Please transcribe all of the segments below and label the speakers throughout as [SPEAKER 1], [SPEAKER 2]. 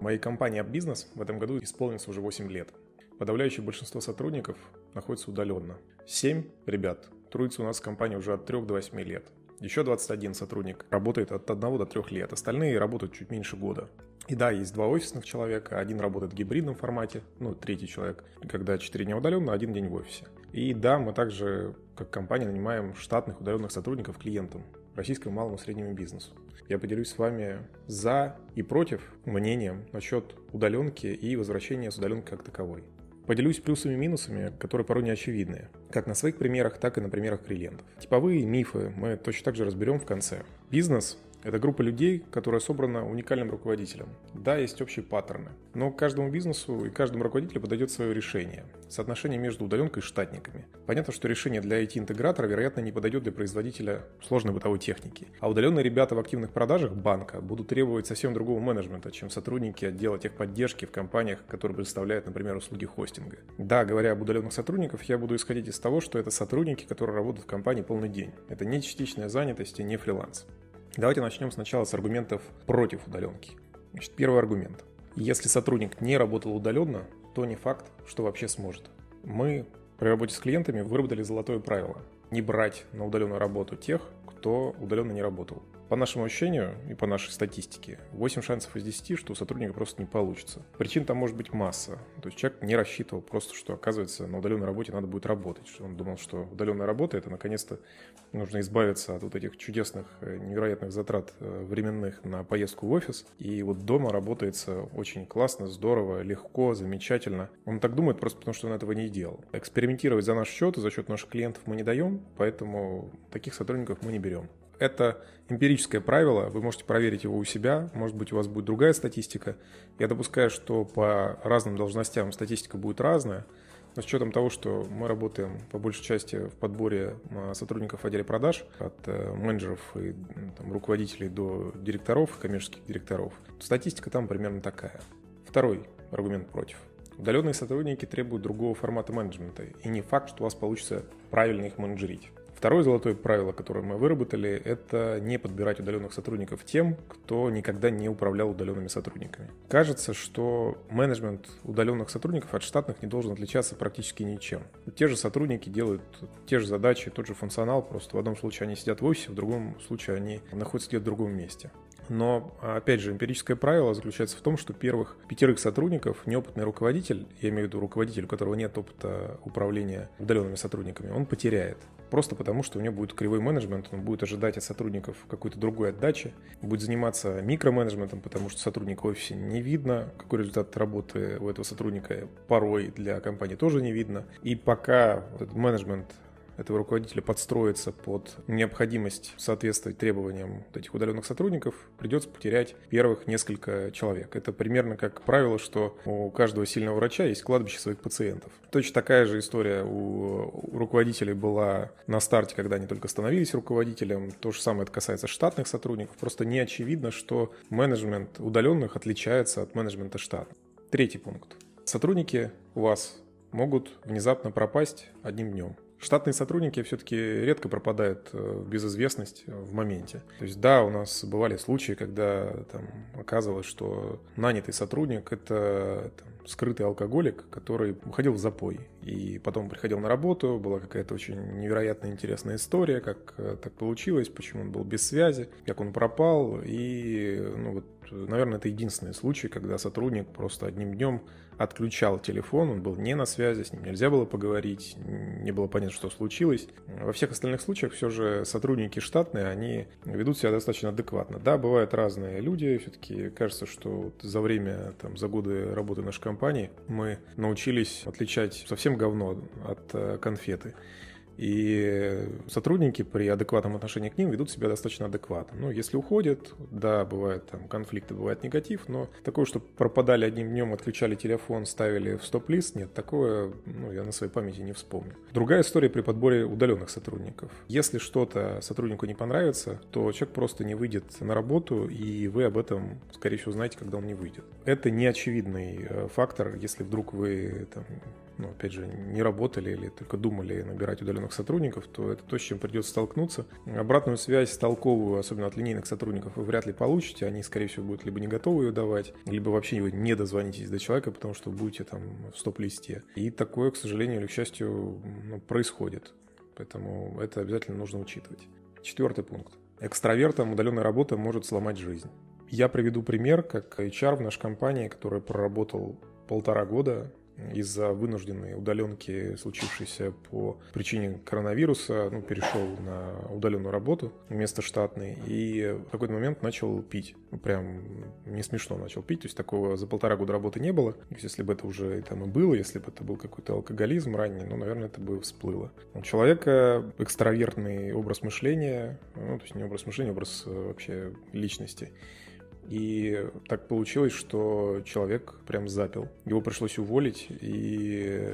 [SPEAKER 1] Моей компании «Бизнес» в этом году исполнится уже 8 лет. Подавляющее большинство сотрудников находится удаленно. 7 ребят трудятся у нас в компании уже от 3 до 8 лет. Еще 21 сотрудник работает от 1 до 3 лет, остальные работают чуть меньше года. И да, есть два офисных человека, один работает в гибридном формате, ну, третий человек, когда 4 дня удаленно, один день в офисе. И да, мы также, как компания, нанимаем штатных удаленных сотрудников клиентам, российскому малому и среднему бизнесу. Я поделюсь с вами за и против мнением насчет удаленки и возвращения с удаленки как таковой. Поделюсь плюсами и минусами, которые порой не очевидны, как на своих примерах, так и на примерах клиентов. Типовые мифы мы точно так же разберем в конце. Бизнес это группа людей, которая собрана уникальным руководителем. Да, есть общие паттерны, но каждому бизнесу и каждому руководителю подойдет свое решение. Соотношение между удаленкой и штатниками. Понятно, что решение для IT-интегратора, вероятно, не подойдет для производителя сложной бытовой техники. А удаленные ребята в активных продажах банка будут требовать совсем другого менеджмента, чем сотрудники отдела техподдержки в компаниях, которые представляют, например, услуги хостинга. Да, говоря об удаленных сотрудниках, я буду исходить из того, что это сотрудники, которые работают в компании полный день. Это не частичная занятость и не фриланс. Давайте начнем сначала с аргументов против удаленки. Значит, первый аргумент. Если сотрудник не работал удаленно, то не факт, что вообще сможет. Мы при работе с клиентами выработали золотое правило – не брать на удаленную работу тех, кто удаленно не работал. По нашему ощущению и по нашей статистике, 8 шансов из 10, что у сотрудника просто не получится. Причин там может быть масса. То есть человек не рассчитывал просто, что оказывается на удаленной работе надо будет работать. Он думал, что удаленная работа это наконец-то нужно избавиться от вот этих чудесных, э, невероятных затрат э, временных на поездку в офис. И вот дома работается очень классно, здорово, легко, замечательно. Он так думает просто потому, что он этого не делал. Экспериментировать за наш счет и за счет наших клиентов мы не даем, поэтому таких сотрудников мы не берем. Это эмпирическое правило, вы можете проверить его у себя, может быть, у вас будет другая статистика. Я допускаю, что по разным должностям статистика будет разная, но с учетом того, что мы работаем по большей части в подборе а, сотрудников отделе продаж, от э, менеджеров и там, руководителей до директоров, коммерческих директоров, то статистика там примерно такая. Второй аргумент против. Удаленные сотрудники требуют другого формата менеджмента, и не факт, что у вас получится правильно их менеджерить. Второе золотое правило, которое мы выработали, это не подбирать удаленных сотрудников тем, кто никогда не управлял удаленными сотрудниками. Кажется, что менеджмент удаленных сотрудников от штатных не должен отличаться практически ничем. Те же сотрудники делают те же задачи, тот же функционал, просто в одном случае они сидят в офисе, в другом случае они находятся где-то в другом месте. Но, опять же, эмпирическое правило заключается в том, что первых пятерых сотрудников неопытный руководитель, я имею в виду руководитель, у которого нет опыта управления удаленными сотрудниками, он потеряет. Просто потому, что у него будет кривой менеджмент, он будет ожидать от сотрудников какой-то другой отдачи, будет заниматься микроменеджментом, потому что сотрудника в офисе не видно, какой результат работы у этого сотрудника порой для компании тоже не видно. И пока этот менеджмент этого руководителя подстроиться под необходимость соответствовать требованиям этих удаленных сотрудников, придется потерять первых несколько человек. Это примерно как правило, что у каждого сильного врача есть кладбище своих пациентов. Точно такая же история у руководителей была на старте, когда они только становились руководителем. То же самое это касается штатных сотрудников. Просто не очевидно, что менеджмент удаленных отличается от менеджмента штатных. Третий пункт. Сотрудники у вас могут внезапно пропасть одним днем. Штатные сотрудники все-таки редко пропадают э, в безызвестность в моменте. То есть да, у нас бывали случаи, когда там, оказывалось, что нанятый сотрудник – это там, скрытый алкоголик, который уходил в запой. И потом приходил на работу, была какая-то очень невероятно интересная история, как э, так получилось, почему он был без связи, как он пропал. И, ну вот, наверное, это единственный случай, когда сотрудник просто одним днем отключал телефон, он был не на связи, с ним нельзя было поговорить, не было понятно, что случилось. Во всех остальных случаях все же сотрудники штатные, они ведут себя достаточно адекватно. Да, бывают разные люди, все-таки кажется, что за время, там, за годы работы нашей компании мы научились отличать совсем говно от э, конфеты. И сотрудники при адекватном отношении к ним ведут себя достаточно адекватно. Ну, если уходят, да, бывают там конфликты, бывает негатив, но такое, что пропадали одним днем, отключали телефон, ставили в стоп-лист, нет, такое ну, я на своей памяти не вспомню. Другая история при подборе удаленных сотрудников. Если что-то сотруднику не понравится, то человек просто не выйдет на работу, и вы об этом, скорее всего, знаете, когда он не выйдет. Это не очевидный э, фактор, если вдруг вы там, ну, опять же, не работали или только думали набирать удаленных сотрудников, то это то, с чем придется столкнуться. Обратную связь толковую, особенно от линейных сотрудников, вы вряд ли получите. Они, скорее всего, будут либо не готовы ее давать, либо вообще вы не дозвонитесь до человека, потому что будете там в стоп-листе. И такое, к сожалению или к счастью, ну, происходит. Поэтому это обязательно нужно учитывать. Четвертый пункт. Экстравертам удаленная работа может сломать жизнь. Я приведу пример, как HR в нашей компании, который проработал полтора года из-за вынужденной удаленки, случившейся по причине коронавируса, ну, перешел на удаленную работу вместо штатной и в какой-то момент начал пить. Ну, прям не смешно начал пить, то есть такого за полтора года работы не было. То есть, если бы это уже там и было, если бы это был какой-то алкоголизм ранний, ну, наверное, это бы всплыло. У человека экстравертный образ мышления, ну, то есть не образ мышления, а образ э, вообще личности. И так получилось, что человек прям запил. Его пришлось уволить, и,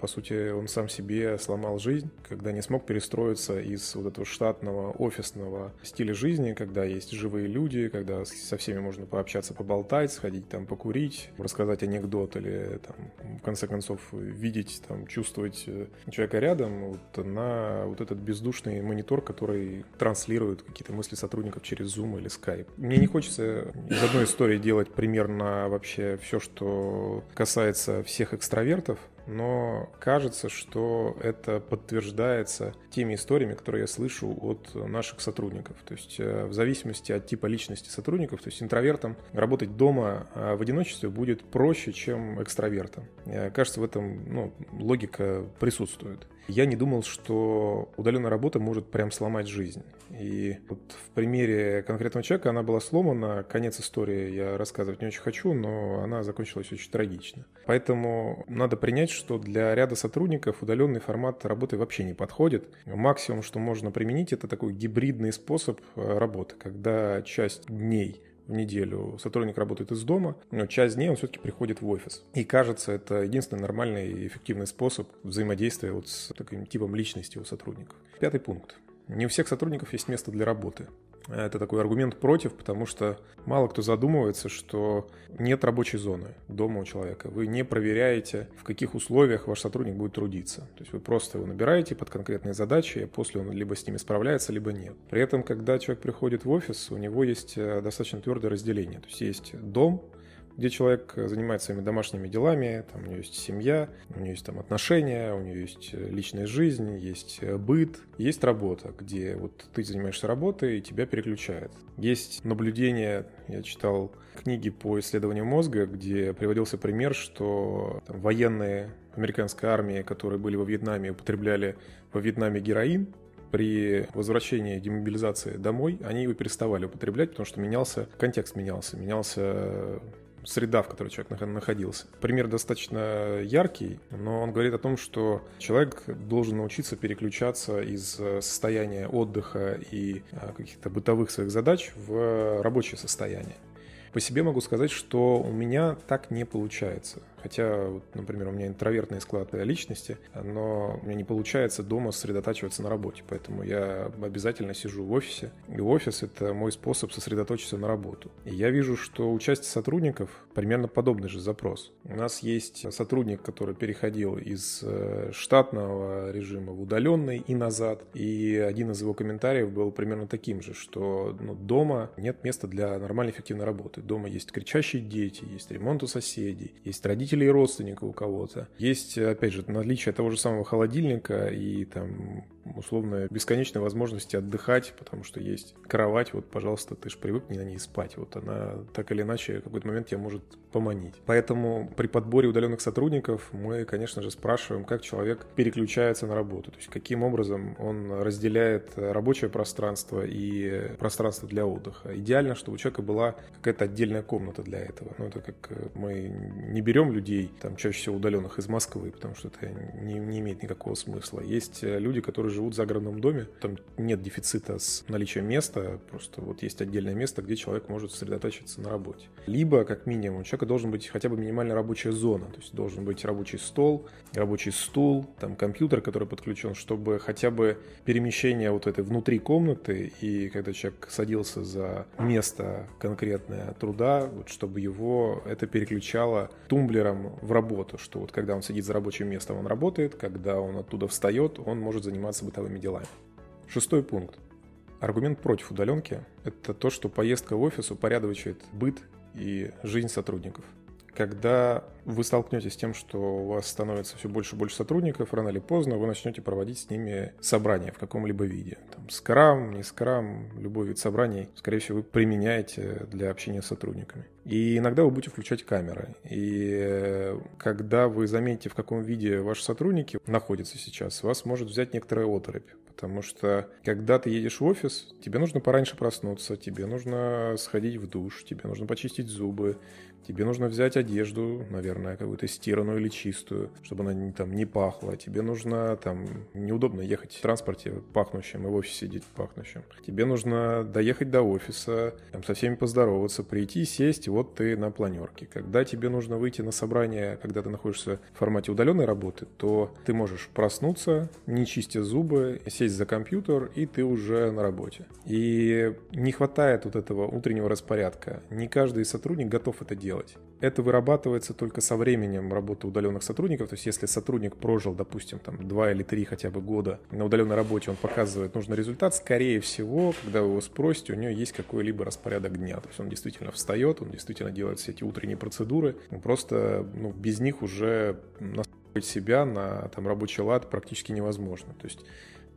[SPEAKER 1] по сути, он сам себе сломал жизнь, когда не смог перестроиться из вот этого штатного, офисного стиля жизни, когда есть живые люди, когда со всеми можно пообщаться, поболтать, сходить там покурить, рассказать анекдот или там, в конце концов, видеть, там, чувствовать э, человека рядом, вот, на вот этот бездушный монитор, который транслирует какие-то мысли сотрудников через Zoom или Skype. Мне не хочется из одной истории делать примерно вообще все, что касается всех экстравертов, но кажется, что это подтверждается теми историями, которые я слышу от наших сотрудников. То есть э, в зависимости от типа личности сотрудников, то есть интровертам работать дома а в одиночестве будет проще, чем экстравертам. Э, кажется, в этом ну, логика присутствует. Я не думал, что удаленная работа может прям сломать жизнь. И вот в примере конкретного человека она была сломана. Конец истории я рассказывать не очень хочу, но она закончилась очень трагично. Поэтому надо принять, что для ряда сотрудников удаленный формат работы вообще не подходит. Максимум, что можно применить, это такой гибридный способ э, работы, когда часть дней в неделю сотрудник работает из дома, но часть дней он все-таки приходит в офис. И кажется, это единственный нормальный и эффективный способ взаимодействия вот с таким типом личности у сотрудников. Пятый пункт. Не у всех сотрудников есть место для работы. Это такой аргумент против, потому что мало кто задумывается, что нет рабочей зоны дома у человека. Вы не проверяете, в каких условиях ваш сотрудник будет трудиться. То есть вы просто его набираете под конкретные задачи, и после он либо с ними справляется, либо нет. При этом, когда человек приходит в офис, у него есть э, достаточно твердое разделение. То есть есть дом, где человек занимается своими домашними делами, там у него есть семья, у него есть там отношения, у него есть э, личная жизнь, есть э, быт, есть работа, где вот ты занимаешься работой и тебя переключает. Есть наблюдение, я читал книги по исследованию мозга, где приводился пример, что там, военные американской армии, которые были во Вьетнаме, употребляли во Вьетнаме героин, при возвращении демобилизации домой они его переставали употреблять, потому что менялся, контекст менялся, менялся среда, в которой человек находился. Пример достаточно яркий, но он говорит о том, что человек должен научиться переключаться из э, состояния отдыха и э, каких-то бытовых своих задач в рабочее состояние. По себе могу сказать, что у меня так не получается. Хотя, вот, например, у меня интровертный склад личности, но у меня не получается дома сосредотачиваться на работе. Поэтому я обязательно сижу в офисе. И офис — это мой способ сосредоточиться на работу. И я вижу, что у части сотрудников примерно подобный же запрос. У нас есть сотрудник, который переходил из э, штатного режима в удаленный и назад. И один из его комментариев был примерно таким же, что ну, дома нет места для нормальной эффективной работы. Дома есть кричащие дети, есть ремонт у соседей, есть родители родителей и родственников у кого-то. Есть, опять же, наличие того же самого холодильника и там условно бесконечной возможности отдыхать, потому что есть кровать, вот, пожалуйста, ты же привыкни на ней спать. Вот она так или иначе в какой-то момент тебя может поманить. Поэтому при подборе удаленных сотрудников мы, конечно же, спрашиваем, как человек переключается на работу, то есть каким образом он разделяет рабочее пространство и пространство для отдыха. Идеально, чтобы у человека была какая-то отдельная комната для этого. Ну, это как мы не берем людей, там, чаще всего удаленных из Москвы, потому что это не, не имеет никакого смысла. Есть люди, которые живут в загородном доме, там нет дефицита с наличием места, просто вот есть отдельное место, где человек может сосредоточиться на работе. Либо, как минимум, у человека должен быть хотя бы минимальная рабочая зона, то есть должен быть рабочий стол, рабочий стул, там компьютер, который подключен, чтобы хотя бы перемещение вот этой внутри комнаты и когда человек садился за место конкретное труда, вот чтобы его это переключало тумблером в работу, что вот когда он сидит за рабочим местом, он работает, когда он оттуда встает, он может заниматься бытовыми делами. Шестой пункт. Аргумент против удаленки – это то, что поездка в офис упорядочивает быт и жизнь сотрудников – когда вы столкнетесь с тем, что у вас становится все больше и больше сотрудников, рано или поздно вы начнете проводить с ними собрания в каком-либо виде. Там, скрам, не скрам, любой вид собраний, скорее всего, вы применяете для общения с сотрудниками. И иногда вы будете включать камеры. И э, когда вы заметите, в каком виде ваши сотрудники находятся сейчас, вас может взять некоторая оторопь. Потому что когда ты едешь в офис, тебе нужно пораньше проснуться, тебе нужно сходить в душ, тебе нужно почистить зубы, Тебе нужно взять одежду, наверное, какую-то стиранную или чистую, чтобы она там не пахла. Тебе нужно там неудобно ехать в транспорте пахнущем и в офисе сидеть пахнущем. Тебе нужно доехать до офиса, там со всеми поздороваться, прийти, сесть, и вот ты на планерке. Когда тебе нужно выйти на собрание, когда ты находишься в формате удаленной работы, то ты можешь проснуться, не чистя зубы, сесть за компьютер, и ты уже на работе. И не хватает вот этого утреннего распорядка. Не каждый сотрудник готов это делать делать. Это вырабатывается только со временем работы удаленных сотрудников. То есть, если сотрудник прожил, допустим, там два или три хотя бы года на удаленной работе, он показывает нужный результат, скорее всего, когда вы его спросите, у него есть какой-либо распорядок дня. То есть, он действительно встает, он действительно делает все эти утренние процедуры. Просто ну, без них уже настроить себя на там, рабочий лад практически невозможно. То есть,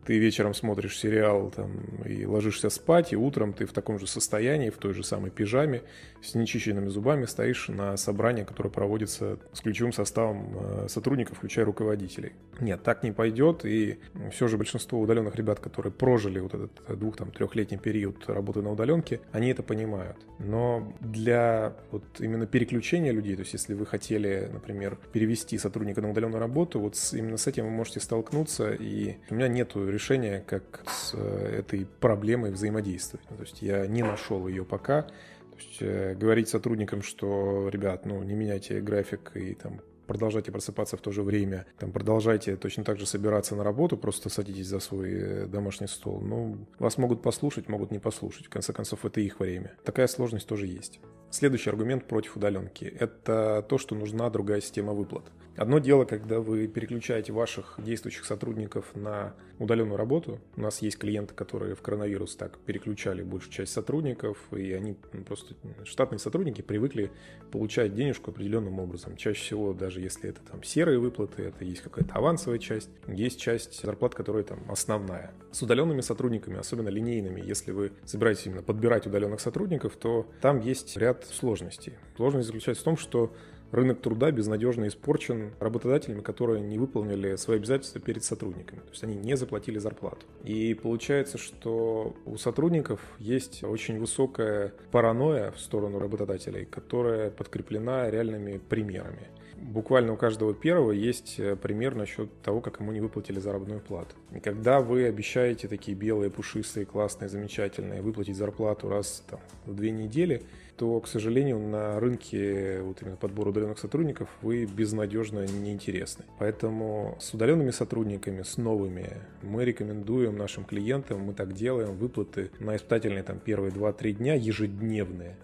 [SPEAKER 1] ты вечером смотришь сериал там, и ложишься спать, и утром ты в таком же состоянии, в той же самой пижаме, с нечищенными зубами стоишь на собрании, которое проводится с ключевым составом э, сотрудников, включая руководителей. Нет, так не пойдет, и все же большинство удаленных ребят, которые прожили вот этот двух-трехлетний период работы на удаленке, они это понимают. Но для вот именно переключения людей, то есть если вы хотели, например, перевести сотрудника на удаленную работу, вот именно с этим вы можете столкнуться, и у меня нету решения, как с э, этой проблемой взаимодействовать. То есть я не нашел ее пока. То есть э, говорить сотрудникам, что, ребят, ну не меняйте график и там продолжайте просыпаться в то же время, там, продолжайте точно так же собираться на работу, просто садитесь за свой э, домашний стол. Ну, вас могут послушать, могут не послушать. В конце концов, это их время. Такая сложность тоже есть. Следующий аргумент против удаленки – это то, что нужна другая система выплат. Одно дело, когда вы переключаете ваших действующих сотрудников на удаленную работу. У нас есть клиенты, которые в коронавирус так переключали большую часть сотрудников, и они просто штатные сотрудники привыкли получать денежку определенным образом. Чаще всего, даже если это там серые выплаты, это есть какая-то авансовая часть, есть часть зарплат, которая там основная. С удаленными сотрудниками, особенно линейными, если вы собираетесь именно подбирать удаленных сотрудников, то там есть ряд сложностей. Сложность заключается в том, что рынок труда безнадежно испорчен работодателями, которые не выполнили свои обязательства перед сотрудниками. То есть они не заплатили зарплату. И получается, что у сотрудников есть очень высокая паранойя в сторону работодателей, которая подкреплена реальными примерами. Буквально у каждого первого есть э, пример насчет того, как ему не выплатили заработную плату. И когда вы обещаете такие белые, пушистые, классные, замечательные выплатить зарплату раз там, в две недели – то, к сожалению, на рынке вот именно подбора удаленных сотрудников вы безнадежно неинтересны. Поэтому с удаленными сотрудниками, с новыми, мы рекомендуем нашим клиентам, мы так делаем, выплаты на испытательные там первые 2-3 дня ежедневные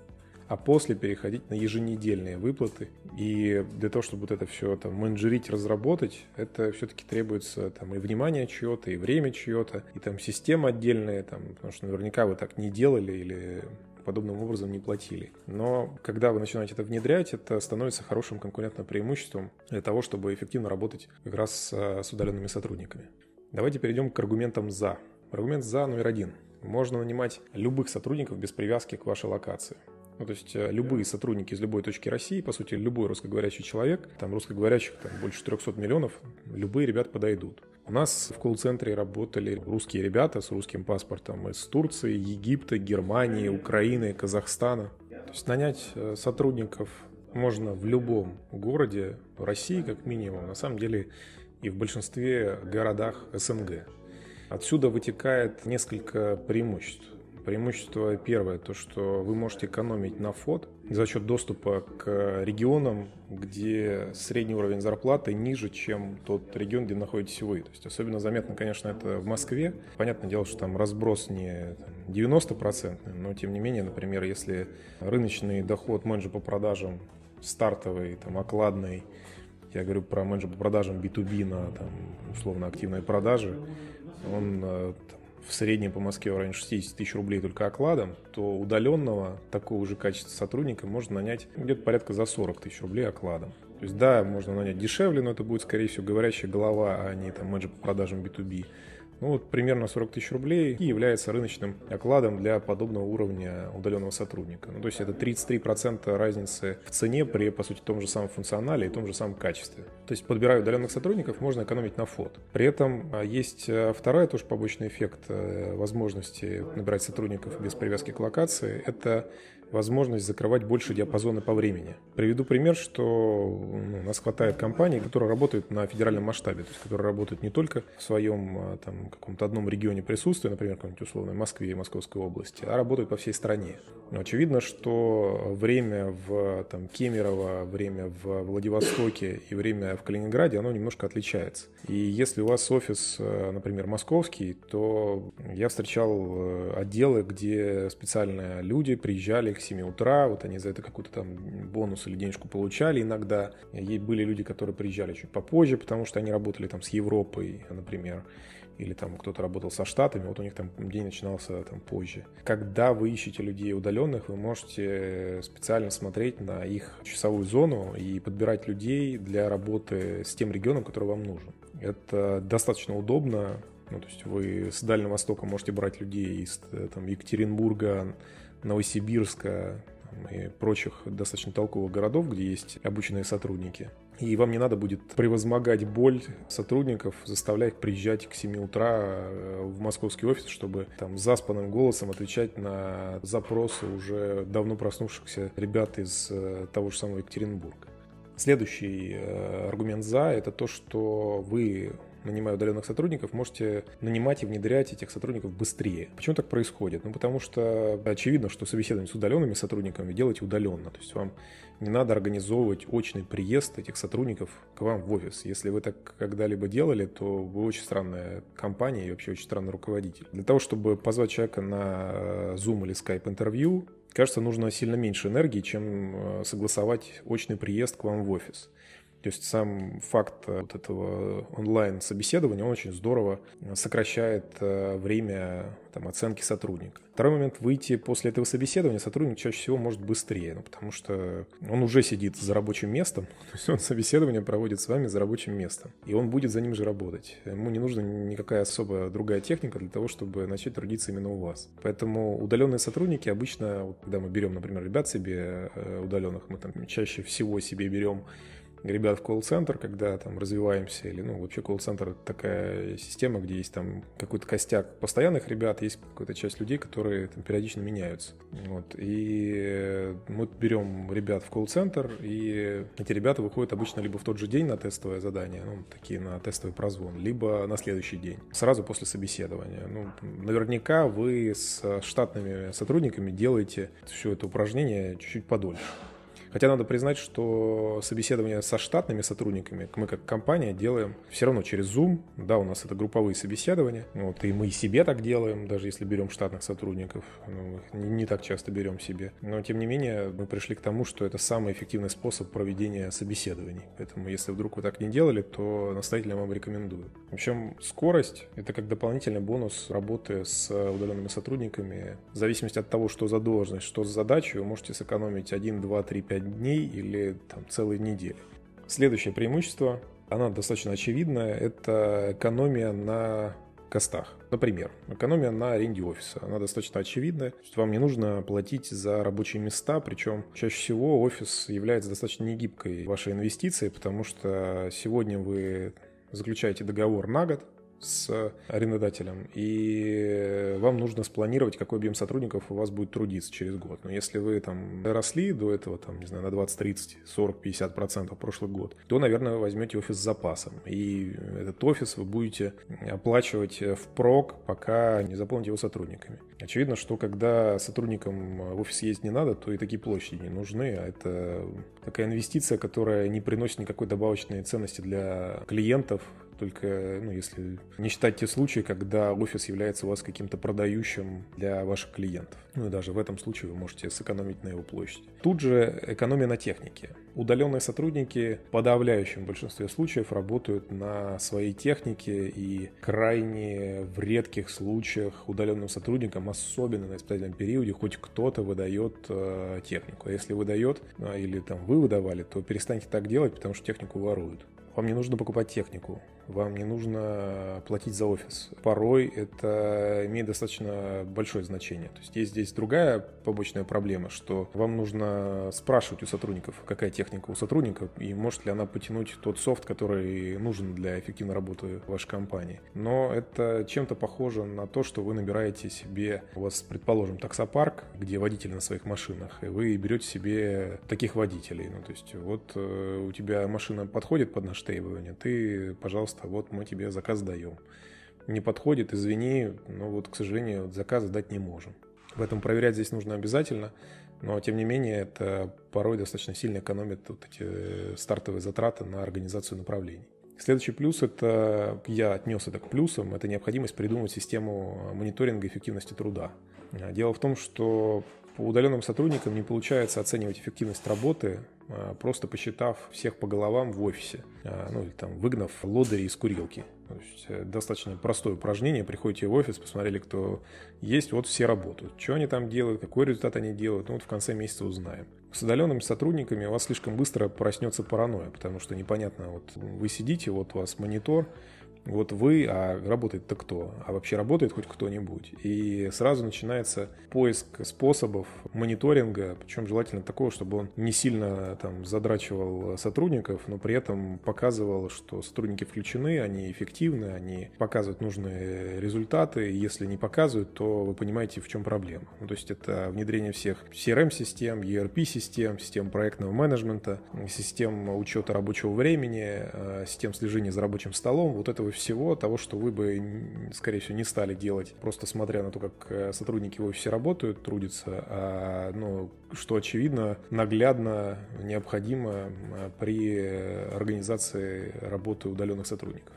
[SPEAKER 1] а после переходить на еженедельные выплаты. И для того, чтобы вот это все там менеджерить, разработать, это все-таки требуется там и внимание чье-то, и время чье-то, и там система отдельная, там, потому что наверняка вы так не делали или подобным образом не платили. Но когда вы начинаете это внедрять, это становится хорошим конкурентным преимуществом для того, чтобы эффективно работать как раз с, с удаленными сотрудниками. Давайте перейдем к аргументам «за». Аргумент «за» номер один. Можно нанимать любых сотрудников без привязки к вашей локации. Ну, то есть э, любые сотрудники из любой точки России, по сути, любой русскоговорящий человек, там русскоговорящих там, больше 300 миллионов, любые ребят подойдут. У нас в колл-центре работали русские ребята с русским паспортом из Турции, Египта, Германии, Украины, Казахстана. То есть нанять э, сотрудников можно в любом городе России, как минимум, на самом деле и в большинстве городах СНГ. Отсюда вытекает несколько преимуществ. Преимущество первое, то что вы можете экономить на фот за счет доступа к регионам, где средний уровень зарплаты ниже, чем тот регион, где находитесь вы. То есть особенно заметно, конечно, это в Москве. Понятное дело, что там разброс не 90%, но тем не менее, например, если рыночный доход менеджера по продажам стартовый, там, окладный, я говорю про менеджера по продажам B2B на там, условно активные продажи, он э, в среднем по Москве в районе 60 тысяч рублей только окладом, то удаленного такого же качества сотрудника можно нанять где-то порядка за 40 тысяч рублей окладом. То есть да, можно нанять дешевле, но это будет, скорее всего, говорящая голова, а не там менеджер по продажам B2B. Ну вот примерно 40 тысяч рублей и является рыночным окладом для подобного уровня удаленного сотрудника. Ну, то есть это 33% разницы в цене при, по сути, том же самом функционале и том же самом качестве. То есть подбирая удаленных сотрудников, можно экономить на фот. При этом а, есть а, второй тоже побочный эффект э, возможности набирать сотрудников без привязки к локации. Это возможность закрывать больше диапазона по времени. Приведу пример, что ну, у нас хватает компаний, которые работают на федеральном масштабе, то есть которые работают не только в своем а, там, каком-то одном регионе присутствия, например, какой-нибудь условной Москве и Московской области, а работают по всей стране. Но очевидно, что время в там, Кемерово, время в Владивостоке и время в Калининграде, оно немножко отличается. И если у вас офис, а, например, московский, то я встречал э, отделы, где специально люди приезжали к 7 утра, вот они за это какой-то там бонус или денежку получали иногда. И были люди, которые приезжали чуть попозже, потому что они работали там с Европой, например, или там кто-то работал со Штатами, вот у них там день начинался там позже. Когда вы ищете людей удаленных, вы можете специально смотреть на их часовую зону и подбирать людей для работы с тем регионом, который вам нужен. Это достаточно удобно, ну, то есть вы с Дальнего Востока можете брать людей из там, Екатеринбурга, Новосибирска и прочих достаточно толковых городов, где есть обученные сотрудники. И вам не надо будет превозмогать боль сотрудников, заставляя их приезжать к 7 утра э, в московский офис, чтобы там заспанным голосом отвечать на запросы уже давно проснувшихся ребят из э, того же самого Екатеринбурга. Следующий э, аргумент за – это то, что вы нанимая удаленных сотрудников, можете нанимать и внедрять этих сотрудников быстрее. Почему так происходит? Ну, потому что очевидно, что собеседование с удаленными сотрудниками делать удаленно. То есть вам не надо организовывать очный приезд этих сотрудников к вам в офис. Если вы так когда-либо делали, то вы очень странная компания и вообще очень странный руководитель. Для того, чтобы позвать человека на Zoom или Skype интервью, кажется, нужно сильно меньше энергии, чем э, согласовать очный приезд к вам в офис. То есть сам факт э, вот этого онлайн-собеседования, он очень здорово э, сокращает э, время там, оценки сотрудника. Второй момент, выйти после этого собеседования сотрудник чаще всего может быстрее, ну, потому что он уже сидит за рабочим местом, то есть он собеседование проводит с вами за рабочим местом, и он будет за ним же работать. Ему не нужна никакая особая другая техника для того, чтобы начать трудиться именно у вас. Поэтому удаленные сотрудники обычно, вот, когда мы берем, например, ребят себе удаленных, мы там чаще всего себе берем ребят в колл-центр, когда там развиваемся, или, ну, вообще колл-центр это такая система, где есть там какой-то костяк постоянных ребят, есть какая-то часть людей, которые там периодично меняются. Вот. И мы берем ребят в колл-центр, и эти ребята выходят обычно либо в тот же день на тестовое задание, ну, такие на тестовый прозвон, либо на следующий день, сразу после собеседования. Ну, наверняка вы с штатными сотрудниками делаете все это упражнение чуть-чуть подольше. Хотя надо признать, что собеседование со штатными сотрудниками мы как компания делаем все равно через Zoom. Да, у нас это групповые собеседования. Вот, и мы и себе так делаем, даже если берем штатных сотрудников. Ну, не, не так часто берем себе. Но, тем не менее, мы пришли к тому, что это самый эффективный способ проведения собеседований. Поэтому, если вдруг вы так не делали, то настоятельно вам рекомендую. В общем, скорость — это как дополнительный бонус работы с удаленными сотрудниками. В зависимости от того, что за должность, что за задачу, вы можете сэкономить 1, 2, 3, 5 дней или там, целые недели. Следующее преимущество, оно достаточно очевидное, это экономия на костах. Например, экономия на аренде офиса. Она достаточно очевидная. Вам не нужно платить за рабочие места, причем чаще всего офис является достаточно негибкой вашей инвестицией, потому что сегодня вы заключаете договор на год, с арендодателем, и вам нужно спланировать, какой объем сотрудников у вас будет трудиться через год. Но если вы там росли до этого, там, не знаю, на 20, 30, 40, 50 процентов прошлый год, то, наверное, возьмете офис с запасом. И этот офис вы будете оплачивать впрок, пока не заполните его сотрудниками. Очевидно, что когда сотрудникам в офис ездить не надо, то и такие площади не нужны, а это такая инвестиция, которая не приносит никакой добавочной ценности для клиентов, только ну, если не считать те случаи, когда офис является у вас каким-то продающим для ваших клиентов. Ну и даже в этом случае вы можете сэкономить на его площади. Тут же экономия на технике. Удаленные сотрудники в подавляющем большинстве случаев работают на своей технике и крайне в редких случаях удаленным сотрудникам, особенно на испытательном периоде, хоть кто-то выдает э, технику. А если выдает э, или там вы выдавали, то перестаньте так делать, потому что технику воруют. Вам не нужно покупать технику, вам не нужно платить за офис. Порой это имеет достаточно большое значение. То есть есть здесь другая побочная проблема, что вам нужно спрашивать у сотрудников, какая техника у сотрудников, и может ли она потянуть тот софт, который нужен для эффективной работы вашей компании. Но это чем-то похоже на то, что вы набираете себе, у вас, предположим, таксопарк, где водители на своих машинах, и вы берете себе таких водителей. Ну, то есть вот э, у тебя машина подходит под наш требования, ты, пожалуйста, вот мы тебе заказ даем. Не подходит, извини, но вот, к сожалению, заказа дать не можем. Поэтому проверять здесь нужно обязательно, но тем не менее это порой достаточно сильно экономит вот эти э, стартовые затраты на организацию направлений. Следующий плюс – это, я отнес это к плюсам, это необходимость придумать систему мониторинга эффективности труда. Дело в том, что по удаленным сотрудникам не получается оценивать эффективность работы, а, просто посчитав всех по головам в офисе, а, ну или там выгнав лодыри из курилки. То есть э, достаточно простое упражнение. Приходите в офис, посмотрели, кто есть, вот все работают. Что они там делают, какой результат они делают, ну вот в конце месяца узнаем. С удаленными сотрудниками у вас слишком быстро проснется паранойя, потому что непонятно, вот вы сидите, вот у вас монитор, вот вы, а работает-то кто? А вообще работает хоть кто-нибудь? И сразу начинается поиск способов мониторинга, причем желательно такого, чтобы он не сильно там задрачивал сотрудников, но при этом показывал, что сотрудники включены, они эффективны, они показывают нужные результаты. Если не показывают, то вы понимаете, в чем проблема. Ну, то есть это внедрение всех CRM-систем, ERP-систем, систем проектного менеджмента, систем учета рабочего времени, э, систем слежения за рабочим столом. Вот этого всего того, что вы бы, скорее всего, не стали делать, просто смотря на то, как э, сотрудники в офисе работают, трудятся, а, ну, что очевидно, наглядно необходимо при организации работы удаленных сотрудников.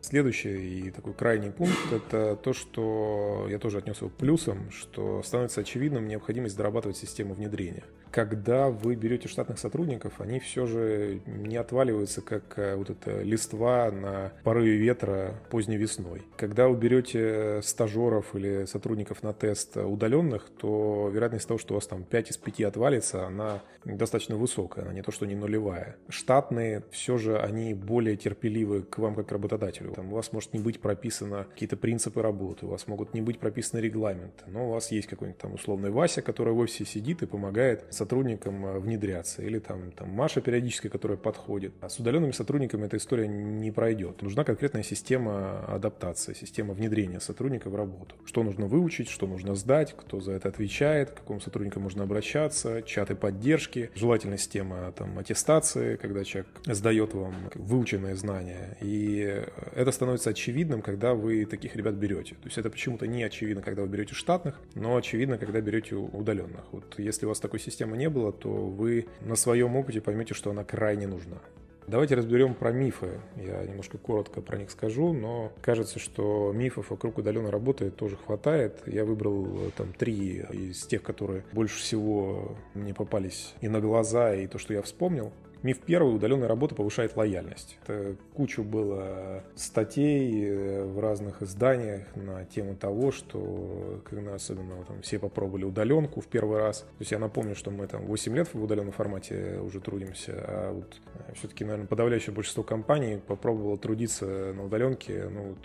[SPEAKER 1] Следующий и такой крайний пункт – это то, что я тоже отнес его к плюсам, что становится очевидным необходимость дорабатывать систему внедрения когда вы берете штатных сотрудников, они все же не отваливаются, как э, вот эта листва на порыве ветра поздней весной. Когда вы берете стажеров или сотрудников на тест удаленных, то вероятность того, что у вас там 5 из 5 отвалится, она достаточно высокая, она не то, что не нулевая. Штатные все же, они более терпеливы к вам как работодателю. Там у вас может не быть прописано какие-то принципы работы, у вас могут не быть прописаны регламенты, но у вас есть какой-нибудь там условный Вася, который в офисе сидит и помогает сотрудникам э, внедряться, или там, там Маша периодически, которая подходит. А с удаленными сотрудниками эта история не пройдет. Нужна конкретная система адаптации, система внедрения сотрудника в работу. Что нужно выучить, что нужно сдать, кто за это отвечает, к какому сотруднику можно обращаться, чаты поддержки, желательно система там, аттестации, когда человек сдает вам выученные знания. И это становится очевидным, когда вы таких ребят берете. То есть это почему-то не очевидно, когда вы берете штатных, но очевидно, когда берете удаленных. Вот если у вас такой системы не было, то вы на своем опыте поймете, что она крайне нужна. Давайте разберем про мифы. Я немножко коротко про них скажу, но кажется, что мифов вокруг удаленной работы тоже хватает. Я выбрал э, там три из тех, которые больше всего мне попались и на глаза, и то, что я вспомнил. Миф первый, удаленная работа повышает лояльность. Это кучу было статей э, в разных изданиях на тему того, что, когда особенно там, все попробовали удаленку в первый раз. То есть я напомню, что мы там 8 лет в удаленном формате уже трудимся, а вот э, все-таки, наверное, подавляющее большинство компаний попробовало трудиться на удаленке, ну, вот,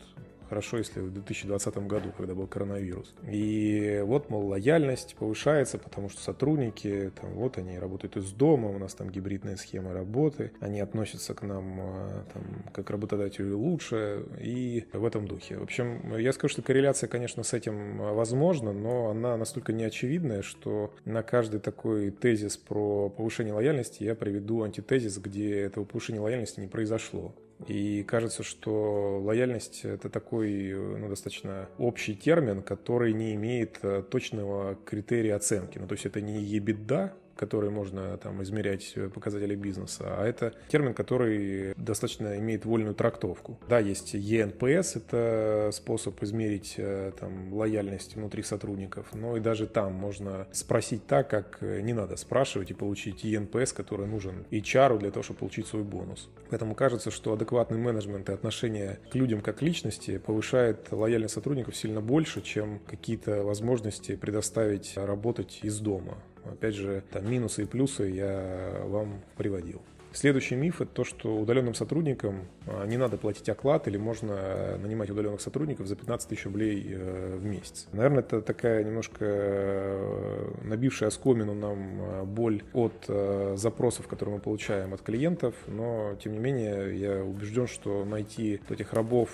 [SPEAKER 1] хорошо, если в 2020 году, когда был коронавирус. И вот, мол, лояльность повышается, потому что сотрудники, там, вот они работают из дома, у нас там гибридная схема работы, они относятся к нам э, там, как работодателю лучше и в этом духе. В общем, я скажу, что корреляция, конечно, с этим возможна, но она настолько неочевидная, что на каждый такой тезис про повышение лояльности я приведу антитезис, где этого повышения лояльности не произошло. И кажется, что лояльность – это такой ну, достаточно общий термин, который не имеет э, точного критерия оценки. Ну, то есть это не ебеда, которые можно там измерять э, показатели бизнеса, а это термин, который достаточно имеет вольную трактовку. Да, есть ENPS, это способ измерить э, там лояльность внутри сотрудников, но и даже там можно спросить так, как э, не надо спрашивать и получить ENPS, который нужен HR для того, чтобы получить свой бонус. Поэтому кажется, что адекватный менеджмент и отношение к людям как личности повышает лояльность сотрудников сильно больше, чем какие-то возможности предоставить работать из дома. Опять же, там минусы и плюсы я вам приводил. Следующий миф – это то, что удаленным сотрудникам а, не надо платить оклад или можно нанимать удаленных сотрудников за 15 тысяч рублей э, в месяц. Наверное, это такая немножко э, набившая оскомину нам э, боль от запросов, которые мы получаем от клиентов, но, тем не менее, я убежден, что найти этих рабов,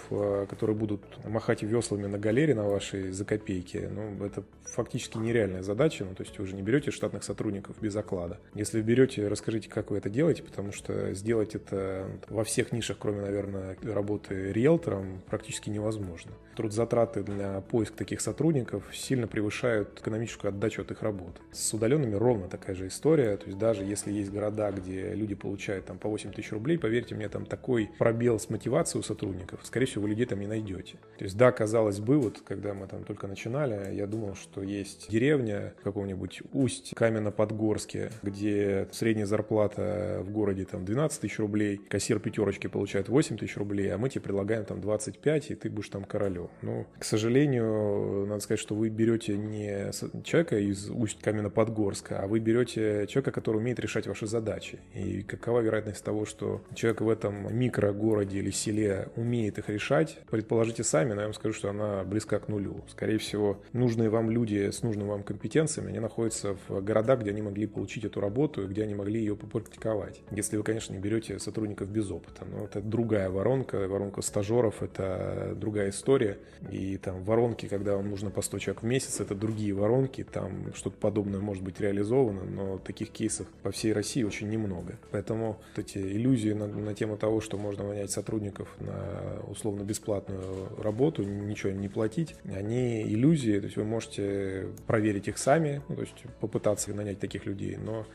[SPEAKER 1] которые будут махать веслами на галере на вашей за копейки, ну, это фактически нереальная задача, ну, то есть вы же не берете штатных сотрудников без оклада. Если берете, расскажите, как вы это делаете, потому потому что сделать это во всех нишах, кроме, наверное, работы риэлтором, практически невозможно. Трудзатраты для поиска таких сотрудников сильно превышают экономическую отдачу от их работы. С удаленными ровно такая же история, то есть даже если есть города, где люди получают там по 8 тысяч рублей, поверьте мне, там такой пробел с мотивацией у сотрудников, скорее всего, вы людей там не найдете. То есть да, казалось бы, вот когда мы там только начинали, я думал, что есть деревня в каком-нибудь усть Каменно-Подгорске, где средняя зарплата в городе городе там 12 тысяч рублей, кассир пятерочки получает 8 тысяч рублей, а мы тебе предлагаем там 25, и ты будешь там королем. Ну, к сожалению, надо сказать, что вы берете не человека из Усть-Каменно-Подгорска, а вы берете человека, который умеет решать ваши задачи. И какова вероятность того, что человек в этом микрогороде или селе умеет их решать, предположите сами, но я вам скажу, что она близка к нулю. Скорее всего, нужные вам люди с нужными вам компетенциями, они находятся в городах, где они могли получить эту работу где они могли ее попрактиковать. Если вы, конечно, не берете сотрудников без опыта. Но это другая воронка, воронка стажеров, это другая история. И там воронки, когда вам нужно по 100 человек в месяц, это другие воронки, там что-то подобное может быть реализовано, но таких кейсов по всей России очень немного. Поэтому вот эти иллюзии на, на тему того, что можно нанять сотрудников на условно бесплатную работу, ничего им не платить, они иллюзии, то есть вы можете проверить их сами, ну, то есть попытаться нанять таких людей, но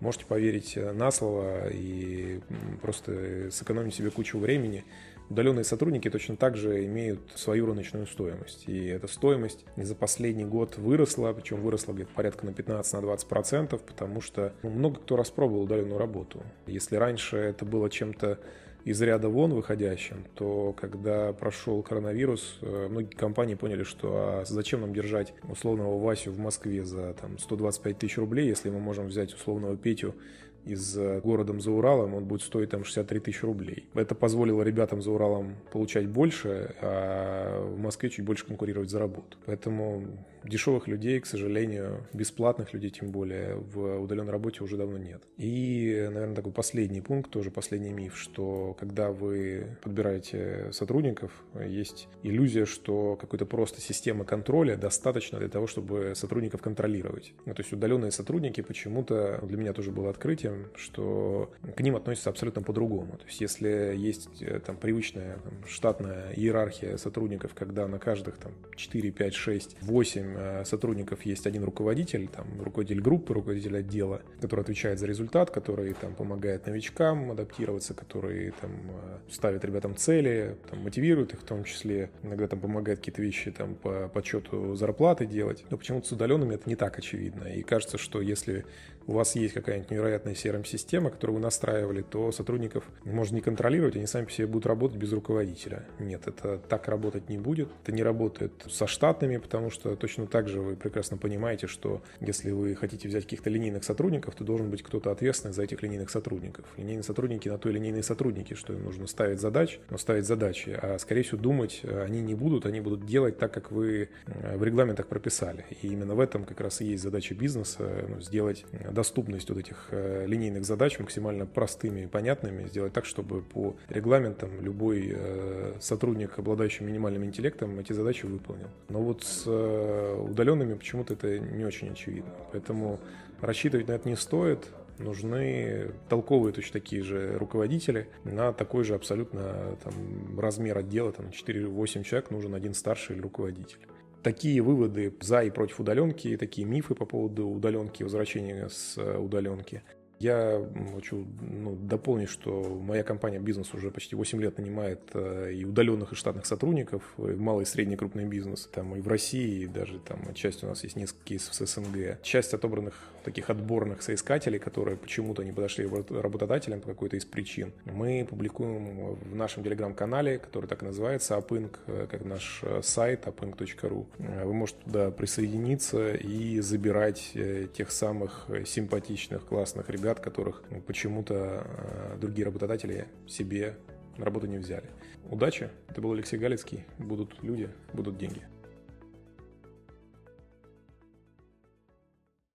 [SPEAKER 1] можете поверить э, на слово и просто сэкономить себе кучу времени. Удаленные сотрудники точно так же имеют свою рыночную стоимость. И эта стоимость за последний год выросла, причем выросла где-то порядка на 15-20%, потому что ну, много кто распробовал удаленную работу. Если раньше это было чем-то из ряда вон выходящим, то когда прошел коронавирус, э, многие компании поняли, что а зачем нам держать условного Васю в Москве за там, 125 тысяч рублей, если мы можем взять условного Петю из э, городом за Уралом, он будет стоить там 63 тысячи рублей. Это позволило ребятам за Уралом получать больше, а в Москве чуть больше конкурировать за работу. Поэтому дешевых людей, к сожалению, бесплатных людей тем более, в удаленной работе уже давно нет. И, наверное, такой последний пункт, тоже последний миф, что когда вы подбираете сотрудников, есть иллюзия, что какой-то просто системы контроля достаточно для того, чтобы сотрудников контролировать. Ну, то есть удаленные сотрудники почему-то, для меня тоже было открытием, что к ним относятся абсолютно по-другому. То есть если есть э, там привычная там, штатная иерархия сотрудников, когда на каждых там 4, 5, 6, 8 Э, сотрудников есть один руководитель, там, руководитель группы, руководитель отдела, который отвечает за результат, который там, помогает новичкам адаптироваться, который там, э, ставит ребятам цели, там, мотивирует их в том числе, иногда там, помогает какие-то вещи там, по подсчету зарплаты делать. Но почему-то с удаленными это не так очевидно. И кажется, что если у вас есть какая-нибудь невероятная CRM-система, которую вы настраивали, то сотрудников можно не контролировать, они сами по себе будут работать без руководителя. Нет, это так работать не будет. Это не работает со штатными, потому что точно так же вы прекрасно понимаете, что если вы хотите взять каких-то линейных сотрудников, то должен быть кто-то ответственный за этих линейных сотрудников. Линейные сотрудники на то и линейные сотрудники, что им нужно ставить задач, но ставить задачи, а скорее всего думать они не будут, они будут делать так, как вы в регламентах прописали. И именно в этом как раз и есть задача бизнеса, ну, сделать доступность вот этих э, линейных задач максимально простыми и понятными, сделать так, чтобы по регламентам любой э, сотрудник, обладающий минимальным интеллектом, эти задачи выполнил. Но вот с э, удаленными почему-то это не очень очевидно. Поэтому рассчитывать на это не стоит нужны толковые точно такие же руководители на такой же абсолютно там, размер отдела, там 4-8 человек, нужен один старший руководитель. Такие выводы за и против удаленки, такие мифы по поводу удаленки, возвращения с удаленки – я хочу ну, дополнить, что моя компания «Бизнес» уже почти 8 лет нанимает э, и удаленных, и штатных сотрудников, и малый, и средний, крупный бизнес, там и в России, и даже там часть у нас есть несколько кейсов с СНГ. Часть отобранных таких отборных соискателей, которые почему-то не подошли работодателям по какой-то из причин, мы публикуем в нашем телеграм-канале, который так и называется, Апинк, э, как наш э, сайт apink.ru. Вы можете туда присоединиться и забирать тех самых симпатичных, классных ребят, ребят, которых ну, почему-то э, другие работодатели себе на работу не взяли. Удачи! Это был Алексей Галицкий. Будут люди, будут деньги.